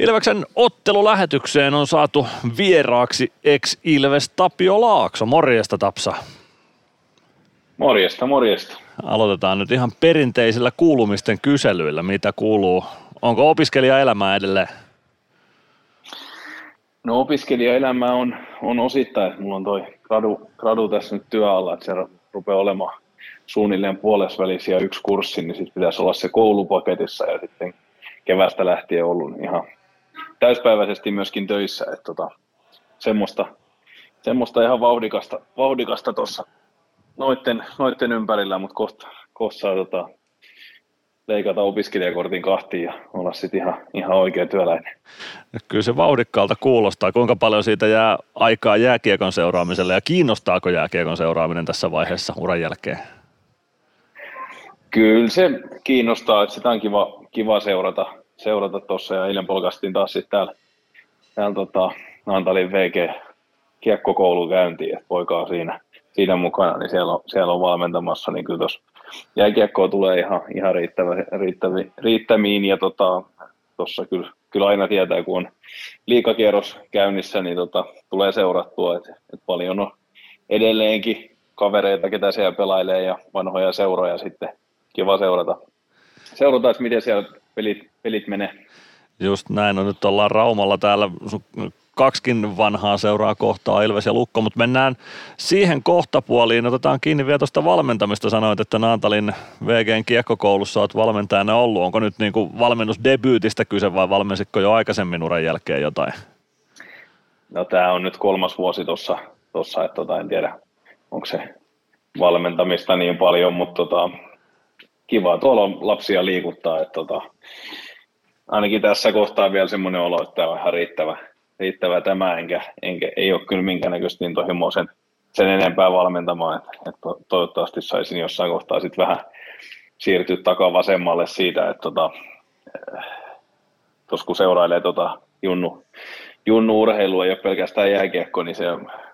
Ilveksen ottelulähetykseen on saatu vieraaksi ex-Ilves Tapio Laakso. Morjesta Tapsa. Morjesta, morjesta. Aloitetaan nyt ihan perinteisillä kuulumisten kyselyillä. Mitä kuuluu? Onko opiskelijaelämää edelleen? No opiskelijaelämä on, on osittain, että mulla on toi gradu, gradu tässä nyt työalla, että se rupeaa olemaan suunnilleen puolesvälisiä yksi kurssi, niin sitten pitäisi olla se koulupaketissa ja sitten kevästä lähtien ollut ihan täyspäiväisesti myöskin töissä, että tota, semmoista, semmoista ihan vauhdikasta, vauhdikasta tuossa noitten, noitten ympärillä, mutta kohta, kohta saa tota, leikata opiskelijakortin kahtiin ja olla sitten ihan, ihan oikea työläinen. Kyllä se vauhdikkaalta kuulostaa. Kuinka paljon siitä jää aikaa jääkiekon seuraamiselle ja kiinnostaako jääkiekon seuraaminen tässä vaiheessa uran jälkeen? Kyllä se kiinnostaa, että sitä on kiva, kiva seurata seurata tuossa ja eilen polkastiin taas sitten täällä, täällä tota, Antalin VG kiekkokoulu käyntiin, että poika on siinä, siinä mukana, niin siellä on, siellä on valmentamassa, niin kyllä tuossa jääkiekkoa tulee ihan, ihan riittävä, riittävi, riittämiin ja tuossa tota, kyllä, kyllä, aina tietää, kun on liikakierros käynnissä, niin tota, tulee seurattua, että et paljon on edelleenkin kavereita, ketä siellä pelailee ja vanhoja seuroja sitten kiva seurata. Seurata, että miten siellä pelit, pelit menee. Just näin, no nyt ollaan Raumalla täällä kaksikin vanhaa seuraa kohtaa, Ilves ja Lukko, mutta mennään siihen kohtapuoliin. Otetaan kiinni vielä tuosta valmentamista. Sanoit, että Naantalin VGn kiekkokoulussa olet valmentajana ollut. Onko nyt niin kuin valmennusdebyytistä kyse vai valmensitko jo aikaisemmin uran jälkeen jotain? No tämä on nyt kolmas vuosi tuossa, tossa, että tota, en tiedä, onko se valmentamista niin paljon, mutta tota, kiva tuolla lapsia liikuttaa. Että tota, ainakin tässä kohtaa vielä semmoinen olo, että on ihan riittävä, riittävä tämä, enkä, enkä ei ole kyllä minkäännäköisesti intohimoisen sen enempää valmentamaan, että, että toivottavasti saisin jossain kohtaa sitten vähän siirtyä takaa vasemmalle siitä, että tota, kun seurailee tota junnu, junnu urheilua ei ole pelkästään jääkiekko, niin se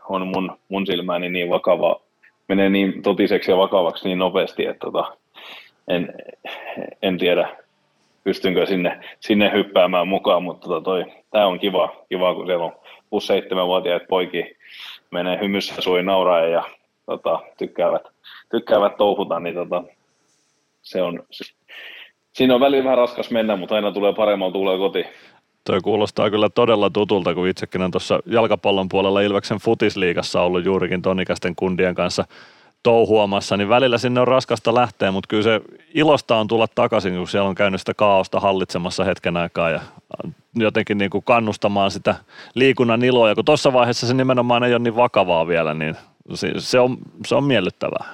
on mun, mun silmääni niin vakava, menee niin totiseksi ja vakavaksi niin nopeasti, että tota, en, en tiedä, pystynkö sinne, sinne hyppäämään mukaan, mutta tota toi, tämä on kiva, kiva, kun siellä on plus seitsemänvuotiaat poiki menee hymyssä suin nauraa ja tota, tykkäävät, tykkäävät touhuta, niin tota, se on, siinä on välillä vähän raskas mennä, mutta aina tulee paremmalla tulee kotiin. Toi kuulostaa kyllä todella tutulta, kun itsekin on tuossa jalkapallon puolella Ilveksen futisliigassa ollut juurikin tonikästen kundien kanssa – touhuamassa, niin välillä sinne on raskasta lähteä, mutta kyllä se ilosta on tulla takaisin, kun siellä on käynyt sitä kaaosta hallitsemassa hetken aikaa ja jotenkin niin kuin kannustamaan sitä liikunnan iloa. Ja kun tuossa vaiheessa se nimenomaan ei ole niin vakavaa vielä, niin se on, se on miellyttävää.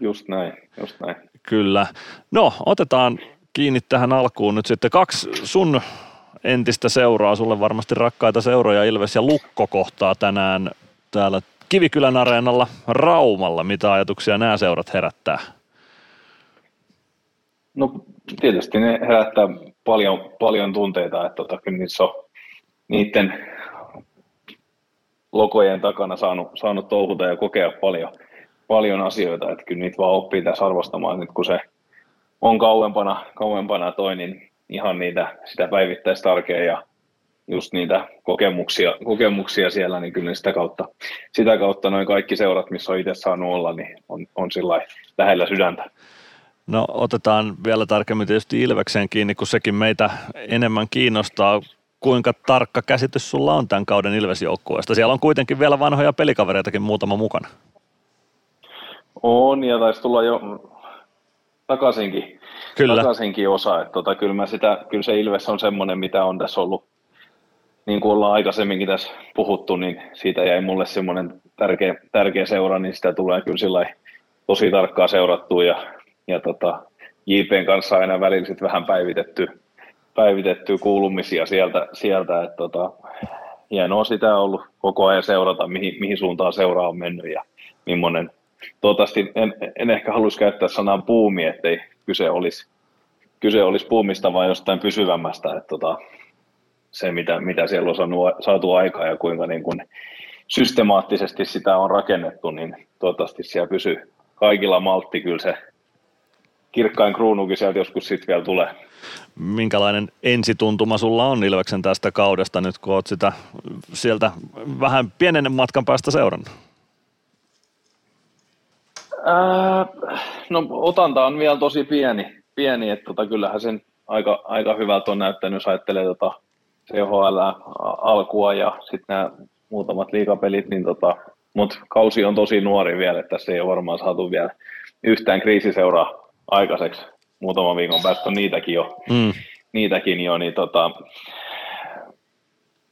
Just näin, just näin. Kyllä. No, otetaan kiinni tähän alkuun nyt sitten kaksi sun entistä seuraa, sulle varmasti rakkaita seuroja Ilves ja Lukko kohtaa tänään täällä Kivikylän areenalla Raumalla. Mitä ajatuksia nämä seurat herättää? No tietysti ne herättää paljon, paljon tunteita, että tota, kyllä niissä on niiden logojen takana saanut, saanut touhuta ja kokea paljon, paljon asioita, että kyllä niitä vaan oppii tässä arvostamaan nyt kun se on kauempana, kauempana toi, niin ihan niitä, sitä päivittäistä arkea ja just niitä kokemuksia, kokemuksia siellä, niin kyllä sitä kautta, sitä kautta noin kaikki seurat, missä on itse saanut olla, niin on, on sillä lähellä sydäntä. No otetaan vielä tarkemmin tietysti Ilvekseen kiinni, kun sekin meitä enemmän kiinnostaa. Kuinka tarkka käsitys sulla on tämän kauden Ilvesjoukkueesta? Siellä on kuitenkin vielä vanhoja pelikavereitakin muutama mukana. On, ja taisi tulla jo takaisinkin, kyllä. takaisinkin osa. Että tota, kyllä, mä sitä, kyllä se Ilves on semmoinen, mitä on tässä ollut niin kuin ollaan aikaisemminkin tässä puhuttu, niin siitä jäi mulle semmoinen tärkeä, tärkeä seura, niin sitä tulee kyllä tosi tarkkaa seurattua ja, ja tota, JPn kanssa aina välillä sit vähän päivitetty, päivitetty kuulumisia sieltä, sieltä että tota, hienoa sitä on ollut koko ajan seurata, mihin, mihin suuntaan seuraa on mennyt ja millainen. Toivottavasti en, en ehkä haluaisi käyttää sanaa puumi, ettei kyse olisi, kyse olisi puumista vai jostain pysyvämmästä. Että tota, se, mitä, mitä siellä on saanut, saatu aikaa ja kuinka niin kuin systemaattisesti sitä on rakennettu, niin toivottavasti siellä pysyy kaikilla maltti kyllä se kirkkain kruunukin sieltä joskus sitten vielä tulee. Minkälainen ensituntuma sulla on Ilveksen tästä kaudesta nyt, kun oot sitä sieltä vähän pienen matkan päästä seurannut? Ää, no otanta on vielä tosi pieni, pieni että tota, kyllähän sen aika, aika hyvältä on näyttänyt, jos ajattelee tota CHL alkua ja sitten nämä muutamat liikapelit, niin tota, mutta kausi on tosi nuori vielä, että tässä ei ole varmaan saatu vielä yhtään kriisiseuraa aikaiseksi. Muutaman viikon päästä on niitäkin jo, mm. niitäkin jo niin tota,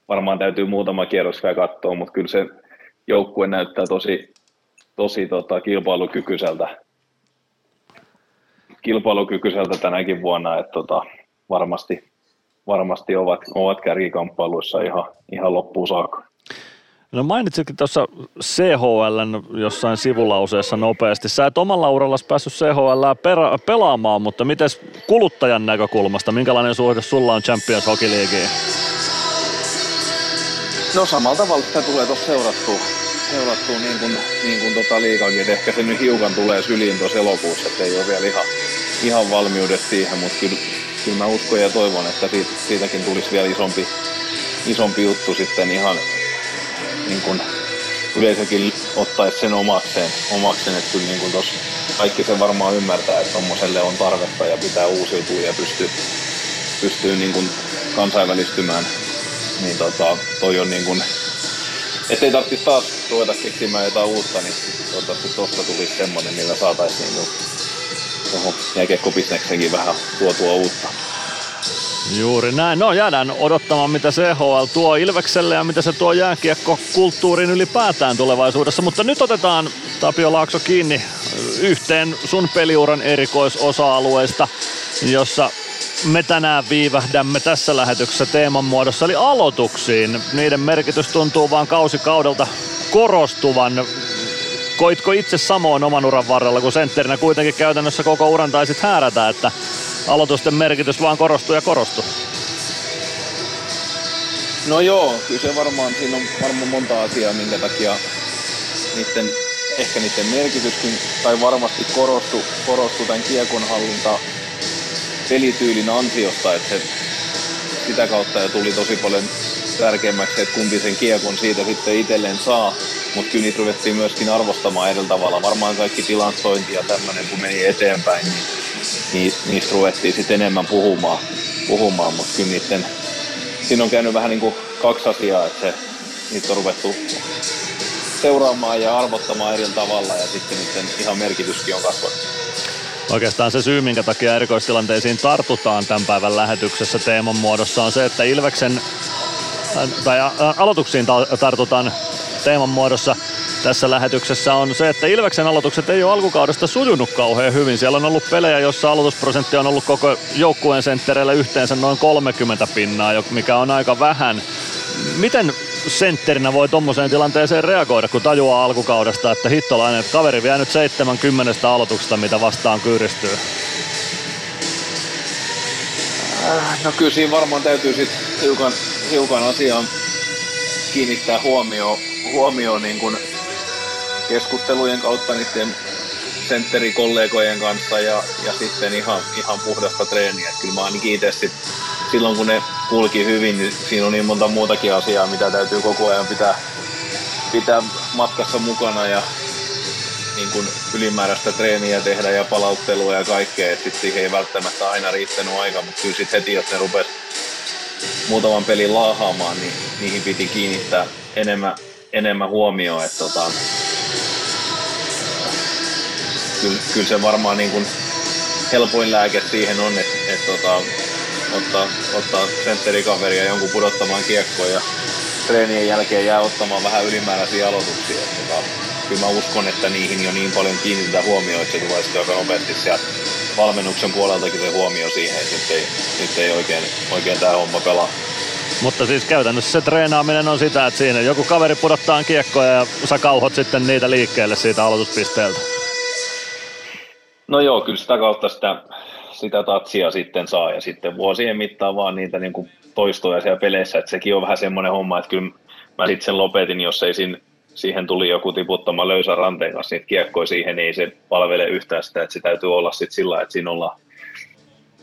varmaan täytyy muutama kierros vielä katsoa, mutta kyllä se joukkue näyttää tosi, tosi tota, kilpailukykyiseltä, kilpailukykyiseltä tänäkin vuonna, että tota, varmasti, varmasti ovat, ovat kärkikamppailuissa ihan, ihan loppuun saakka. No mainitsitkin tuossa CHL jossain sivulauseessa nopeasti. Sä et omalla uralla päässyt CHL pelaamaan, mutta miten kuluttajan näkökulmasta, minkälainen suhde sulla on Champions Hockey Leagueen? No samalla tavalla sitä tulee tuossa seurattua, seurattua niin kuin, niin kuin tota liikankin. että ehkä se nyt hiukan tulee syliin tuossa elokuussa, että ei ole vielä ihan, ihan valmiudet siihen, mutta kyllä, kyllä mä uskon ja toivon, että siitä, siitäkin tulisi vielä isompi, isompi juttu sitten ihan, niin kuin yleisökin ottaisi sen omakseen, omakseen että kyllä niin kuin tos, kaikki sen varmaan ymmärtää, että tuommoiselle on tarvetta ja pitää uusiutua ja pystyy, pystyy niin kuin kansainvälistymään, niin tota, toi on niin kuin, ettei tarvitsisi taas ruveta keksimään jotain uutta, niin toivottavasti tuosta tulisi semmoinen, millä saataisiin niin tuohon jääkiekkobisneksenkin vähän tuotua uutta. Juuri näin. No jäädään odottamaan, mitä CHL tuo Ilvekselle ja mitä se tuo jääkiekko kulttuuriin ylipäätään tulevaisuudessa. Mutta nyt otetaan Tapio Laakso kiinni yhteen sun peliuran erikoisosa-alueista, jossa me tänään viivähdämme tässä lähetyksessä teeman muodossa, eli aloituksiin. Niiden merkitys tuntuu vaan kausikaudelta korostuvan. Koitko itse samoin oman uran varrella, kun sentterinä kuitenkin käytännössä koko uran taisit häärätä, että aloitusten merkitys vaan korostuu ja korostuu. No joo, kyllä se varmaan, siinä on varmaan monta asiaa, minkä takia niiden, ehkä niiden merkityskin, tai varmasti korostu, korostu tämän kiekonhallinta pelityylin ansiosta, että sitä kautta jo tuli tosi paljon tärkeämmäksi, että kumpi sen kiekon siitä sitten itselleen saa, mutta kyllä niitä ruvettiin myöskin arvostamaan eri tavalla. Varmaan kaikki tilansointi ja tämmöinen, kun meni eteenpäin, niin niistä ruvettiin sitten enemmän puhumaan, puhumaan mutta kyllä niiden, siinä on käynyt vähän niin kuin kaksi asiaa, että se, niitä on ruvettu seuraamaan ja arvottamaan eri tavalla ja sitten niiden ihan merkityskin on kasvanut. Oikeastaan se syy, minkä takia erikoistilanteisiin tartutaan tämän päivän lähetyksessä teeman muodossa on se, että Ilveksen tai aloituksiin tartutaan teeman muodossa tässä lähetyksessä on se, että Ilveksen aloitukset ei ole alkukaudesta sujunut kauhean hyvin. Siellä on ollut pelejä, jossa aloitusprosentti on ollut koko joukkueen senttereillä yhteensä noin 30 pinnaa, mikä on aika vähän. Miten sentterinä voi tuommoiseen tilanteeseen reagoida, kun tajuaa alkukaudesta, että hittolainen, että kaveri vie nyt 70 aloituksesta, mitä vastaan kyyristyy? Äh, no kyllä siinä varmaan täytyy sitten hiukan, hiukan asiaan kiinnittää huomioon, huomioon niin kuin keskustelujen kautta niiden sentterikollegojen kanssa ja, ja sitten ihan, ihan puhdasta treeniä. Et kyllä mä ainakin itse sit, silloin kun ne kulki hyvin, niin siinä on niin monta muutakin asiaa, mitä täytyy koko ajan pitää, pitää matkassa mukana ja niin kuin ylimääräistä treeniä tehdä ja palauttelua ja kaikkea, että sitten siihen ei välttämättä aina riittänyt aika, mutta kyllä sitten heti, jos ne rupes muutaman pelin laahaamaan, niin niihin piti kiinnittää enemmän, enemmän huomioon, että tota, kyllä, kyllä se varmaan niin kuin helpoin lääke siihen on, että, että tota, ottaa, ottaa sentterikaveri ja jonkun pudottamaan kiekkoa ja treenien jälkeen jää ottamaan vähän ylimääräisiä aloituksia. Että, tota, kyllä mä uskon, että niihin jo niin paljon kiinnitetään huomioon, että se tulee sitten aika nopeasti sieltä valmennuksen puoleltakin se huomio siihen, että nyt ei, nyt ei oikein, oikein tämä homma pelaa. Mutta siis käytännössä se treenaaminen on sitä, että siinä joku kaveri pudottaa kiekkoja ja sä kauhot sitten niitä liikkeelle siitä aloituspisteeltä. No joo, kyllä sitä kautta sitä, sitä tatsia sitten saa ja sitten vuosien mittaan vaan niitä niin kuin toistoja siellä peleissä, että sekin on vähän semmoinen homma, että kyllä mä sitten sen lopetin, jos ei siinä, siihen tuli joku tiputtama löysä ranteen kanssa niitä kiekkoja siihen, niin ei se palvele yhtään sitä, että se täytyy olla sitten sillä että siinä ollaan,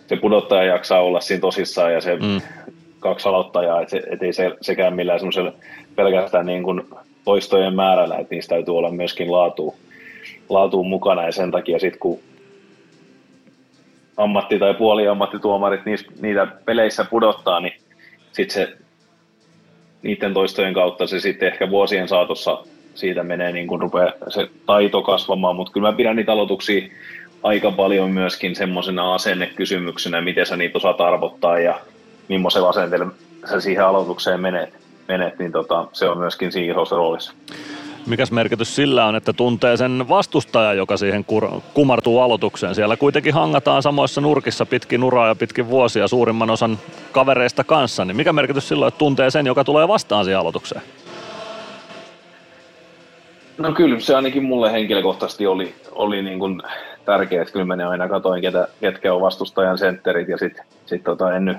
se pudottaja jaksaa olla siinä tosissaan ja se mm. Kaksi aloittajaa, että, et ei se, sekään millään semmoisella pelkästään niin kuin toistojen määrällä, että niistä täytyy olla myöskin laatu, laatuun mukana ja sen takia sitten kun ammatti- tai puoliammattituomarit niitä peleissä pudottaa, niin sitten se niiden toistojen kautta se sitten ehkä vuosien saatossa siitä menee niin kuin rupeaa se taito kasvamaan, mutta kyllä mä pidän niitä aloituksia aika paljon myöskin semmoisena asennekysymyksenä, miten sä niitä osaat arvottaa ja millaisella asenteella sä siihen aloitukseen menet, menet niin tota, se on myöskin siinä isossa roolissa. Mikäs merkitys sillä on, että tuntee sen vastustaja, joka siihen kur- kumartuu aloitukseen? Siellä kuitenkin hangataan samoissa nurkissa pitkin uraa ja pitkin vuosia suurimman osan kavereista kanssa. Niin mikä merkitys sillä on, että tuntee sen, joka tulee vastaan siihen aloitukseen? No kyllä se ainakin mulle henkilökohtaisesti oli, oli niin kuin tärkeää, että kyllä mä aina katoin, ketä, ketkä on vastustajan sentterit ja sitten sit tota, en nyt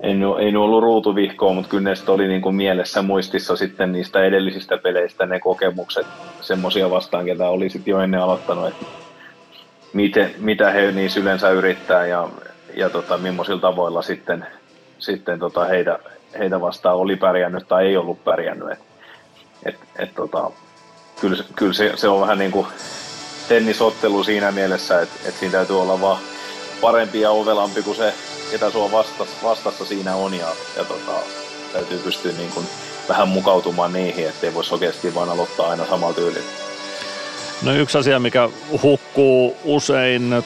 ei, ei ollut ruutuvihkoa, mutta kyllä ne oli niin kuin mielessä muistissa sitten niistä edellisistä peleistä ne kokemukset semmoisia vastaan, ketä oli sitten jo ennen aloittanut, että miten, mitä he niissä yleensä yrittää ja, ja tota, millaisilla tavoilla sitten, sitten tota heitä, heitä vastaan oli pärjännyt tai ei ollut pärjännyt. Et, et, et tota, kyllä, kyllä se, se, on vähän niin kuin tennisottelu siinä mielessä, että, että siinä täytyy olla vaan parempi ja ovelampi kuin se ketä sua vastassa, vastassa siinä on ja, ja tota, täytyy pystyä niin kuin vähän mukautumaan niihin, ettei voisi oikeasti vaan aloittaa aina samalla tyylillä. No yksi asia, mikä hukkuu usein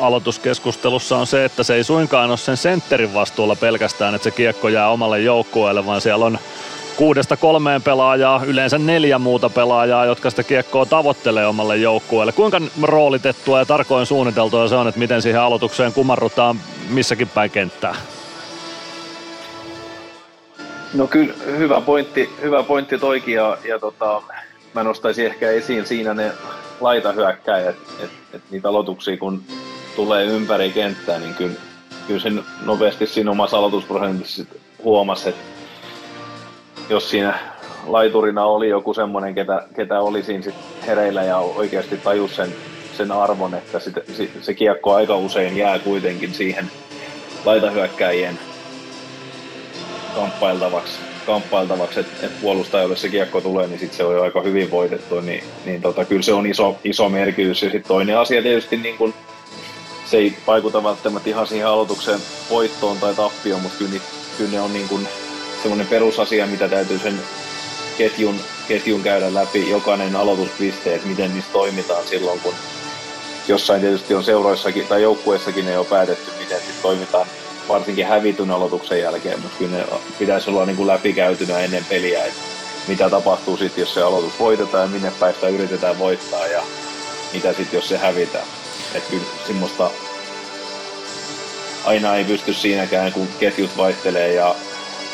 aloituskeskustelussa on se, että se ei suinkaan ole sen sentterin vastuulla pelkästään, että se kiekko jää omalle joukkueelle, vaan siellä on kuudesta kolmeen pelaajaa, yleensä neljä muuta pelaajaa, jotka sitä kiekkoa tavoittelee omalle joukkueelle. Kuinka roolitettua ja tarkoin suunniteltua se on, että miten siihen aloitukseen kumarrutaan missäkin päin kenttää? No kyllä, hyvä pointti, hyvä pointti toikin ja, ja tota, mä nostaisin ehkä esiin siinä ne laitahyökkäjät, että et, et niitä aloituksia kun tulee ympäri kenttää, niin kyllä, kyllä sen nopeasti siinä omassa aloitusprosentissa huomasi, että jos siinä laiturina oli joku semmoinen, ketä, ketä oli siinä sit hereillä ja oikeasti tajus sen, sen arvon, että sit, sit, se kiekko aika usein jää kuitenkin siihen laitahyökkäjien kamppailtavaksi, kamppailtavaksi että et puolustajalle se kiekko tulee, niin sit se on jo aika hyvin voitettu, niin, niin tota, kyllä se on iso, iso merkitys. Ja sitten toinen asia tietysti niin kun, se ei vaikuta välttämättä ihan siihen aloitukseen voittoon tai tappioon, mutta kyllä, kyllä ne on niin kun, semmoinen perusasia, mitä täytyy sen ketjun, ketjun käydä läpi, jokainen aloituspiste, että miten niissä toimitaan silloin, kun jossain tietysti on seuroissakin tai joukkueessakin ne on päätetty, miten sitten toimitaan varsinkin hävityn aloituksen jälkeen, mutta kyllä ne pitäisi olla niin kuin läpikäytynä ennen peliä, että mitä tapahtuu sitten, jos se aloitus voitetaan ja minne päästä yritetään voittaa ja mitä sitten, jos se hävitään. Että kyllä semmoista aina ei pysty siinäkään, kun ketjut vaihtelee ja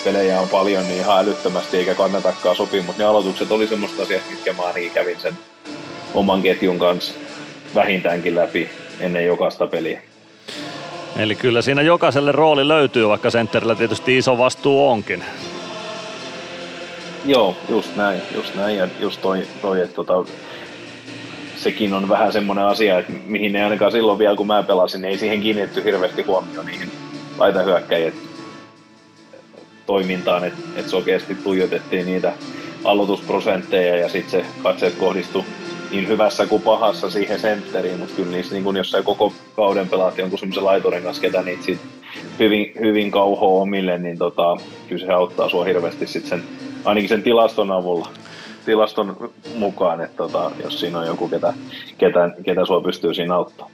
pelejä on paljon, niin ihan älyttömästi eikä kannatakaan sopia, mutta ne aloitukset oli semmoista asiat, mitkä mä ainakin kävin sen oman ketjun kanssa vähintäänkin läpi ennen jokaista peliä. Eli kyllä siinä jokaiselle rooli löytyy, vaikka sentterillä tietysti iso vastuu onkin. Joo, just näin, just näin ja just toi, toi että tota, sekin on vähän semmoinen asia, että mihin ei ainakaan silloin vielä kun mä pelasin, niin ei siihen kiinnitetty hirveästi huomioon niihin laitahyökkäjiin toimintaan, että et sokeasti tuijotettiin niitä aloitusprosentteja ja sitten se katseet kohdistui niin hyvässä kuin pahassa siihen sentteriin, mutta kyllä niissä, niin kun jos sä koko kauden pelaat jonkun semmoisen laitorin kanssa, ketä niitä sit hyvin, hyvin kauhoa omille, niin tota, kyllä se auttaa sua hirveästi sit sen, ainakin sen tilaston avulla tilaston mukaan, että tota, jos siinä on joku, ketä, ketä, ketä sua pystyy siinä auttamaan.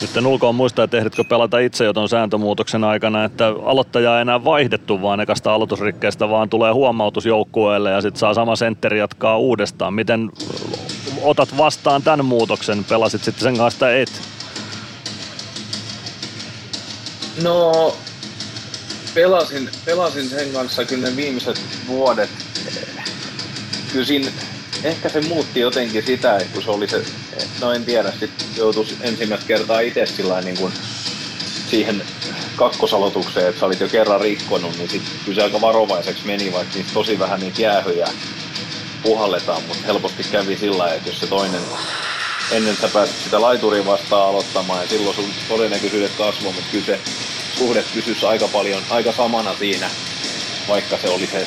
Nyt ulkoon muistaa, että ehditkö pelata itse jo tuon sääntömuutoksen aikana, että aloittaja ei enää vaihdettu vaan ekasta aloitusrikkeestä, vaan tulee huomautus joukkueelle ja sitten saa sama sentteri jatkaa uudestaan. Miten otat vastaan tämän muutoksen? Pelasit sitten sen kanssa et? No, pelasin, pelasin sen kanssa kyllä ne viimeiset vuodet. Kyllä siinä ehkä se muutti jotenkin sitä, että kun se oli se, no en tiedä, sitten joutuisi ensimmäistä kertaa itse sillä niin kuin siihen kakkosaloitukseen, että sä olit jo kerran rikkonut, niin sitten kyllä se aika varovaiseksi meni, vaikka niitä tosi vähän niitä jäähyjä, puhalletaan, mutta helposti kävi sillä että jos se toinen ennen sä pääsit sitä laituria vastaan aloittamaan ja silloin sun todennäköisyydet kasvoi, mutta kyllä se suhde pysyisi aika paljon, aika samana siinä, vaikka se oli se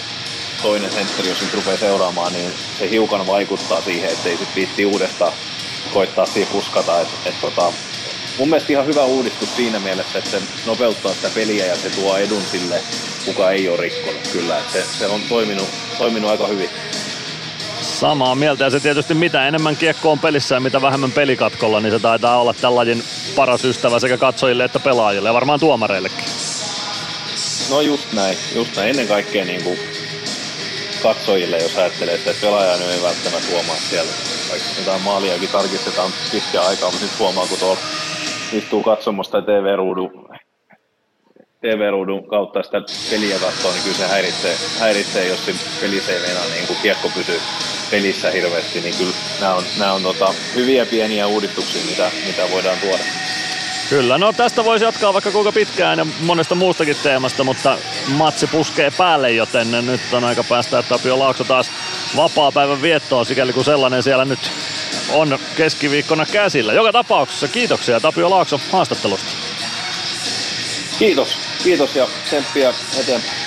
toinen sentteri, jos nyt rupeaa seuraamaan, niin se hiukan vaikuttaa siihen, ettei sitten viitti uudestaan koittaa siihen puskata. Et, et tota, mun mielestä ihan hyvä uudistus siinä mielessä, että se nopeuttaa sitä peliä ja se tuo edun sille, kuka ei ole rikkonut kyllä. Et se, se on toiminut, toiminut aika hyvin. Samaa mieltä ja se tietysti mitä enemmän kiekko on pelissä ja mitä vähemmän pelikatkolla, niin se taitaa olla tällainen paras ystävä sekä katsojille että pelaajille ja varmaan tuomareillekin. No just näin, just näin. Ennen kaikkea niin kuin katsojille, jos ajattelee, että pelaaja ei välttämättä huomaa siellä. Vaikka jotain maaliakin tarkistetaan pitkään aikaa, mutta nyt huomaa, kun tuolla istuu katsomosta TV-ruudun TV-ruudun kautta sitä peliä katsoo, niin kyllä se häiritsee, häiritsee jos pelissä ei niin kuin kiekko pysyy pelissä hirveästi, niin kyllä nämä on, nämä on tota, hyviä pieniä uudistuksia, mitä, mitä voidaan tuoda. Kyllä, no tästä voisi jatkaa vaikka kuinka pitkään ja monesta muustakin teemasta, mutta matsi puskee päälle, joten nyt on aika päästä, Tapio Laakso taas vapaa-päivän viettoon, sikäli kuin sellainen siellä nyt on keskiviikkona käsillä. Joka tapauksessa kiitoksia Tapio Laakso haastattelusta. Kiitos, kiitos ja tsemppiä eteenpäin.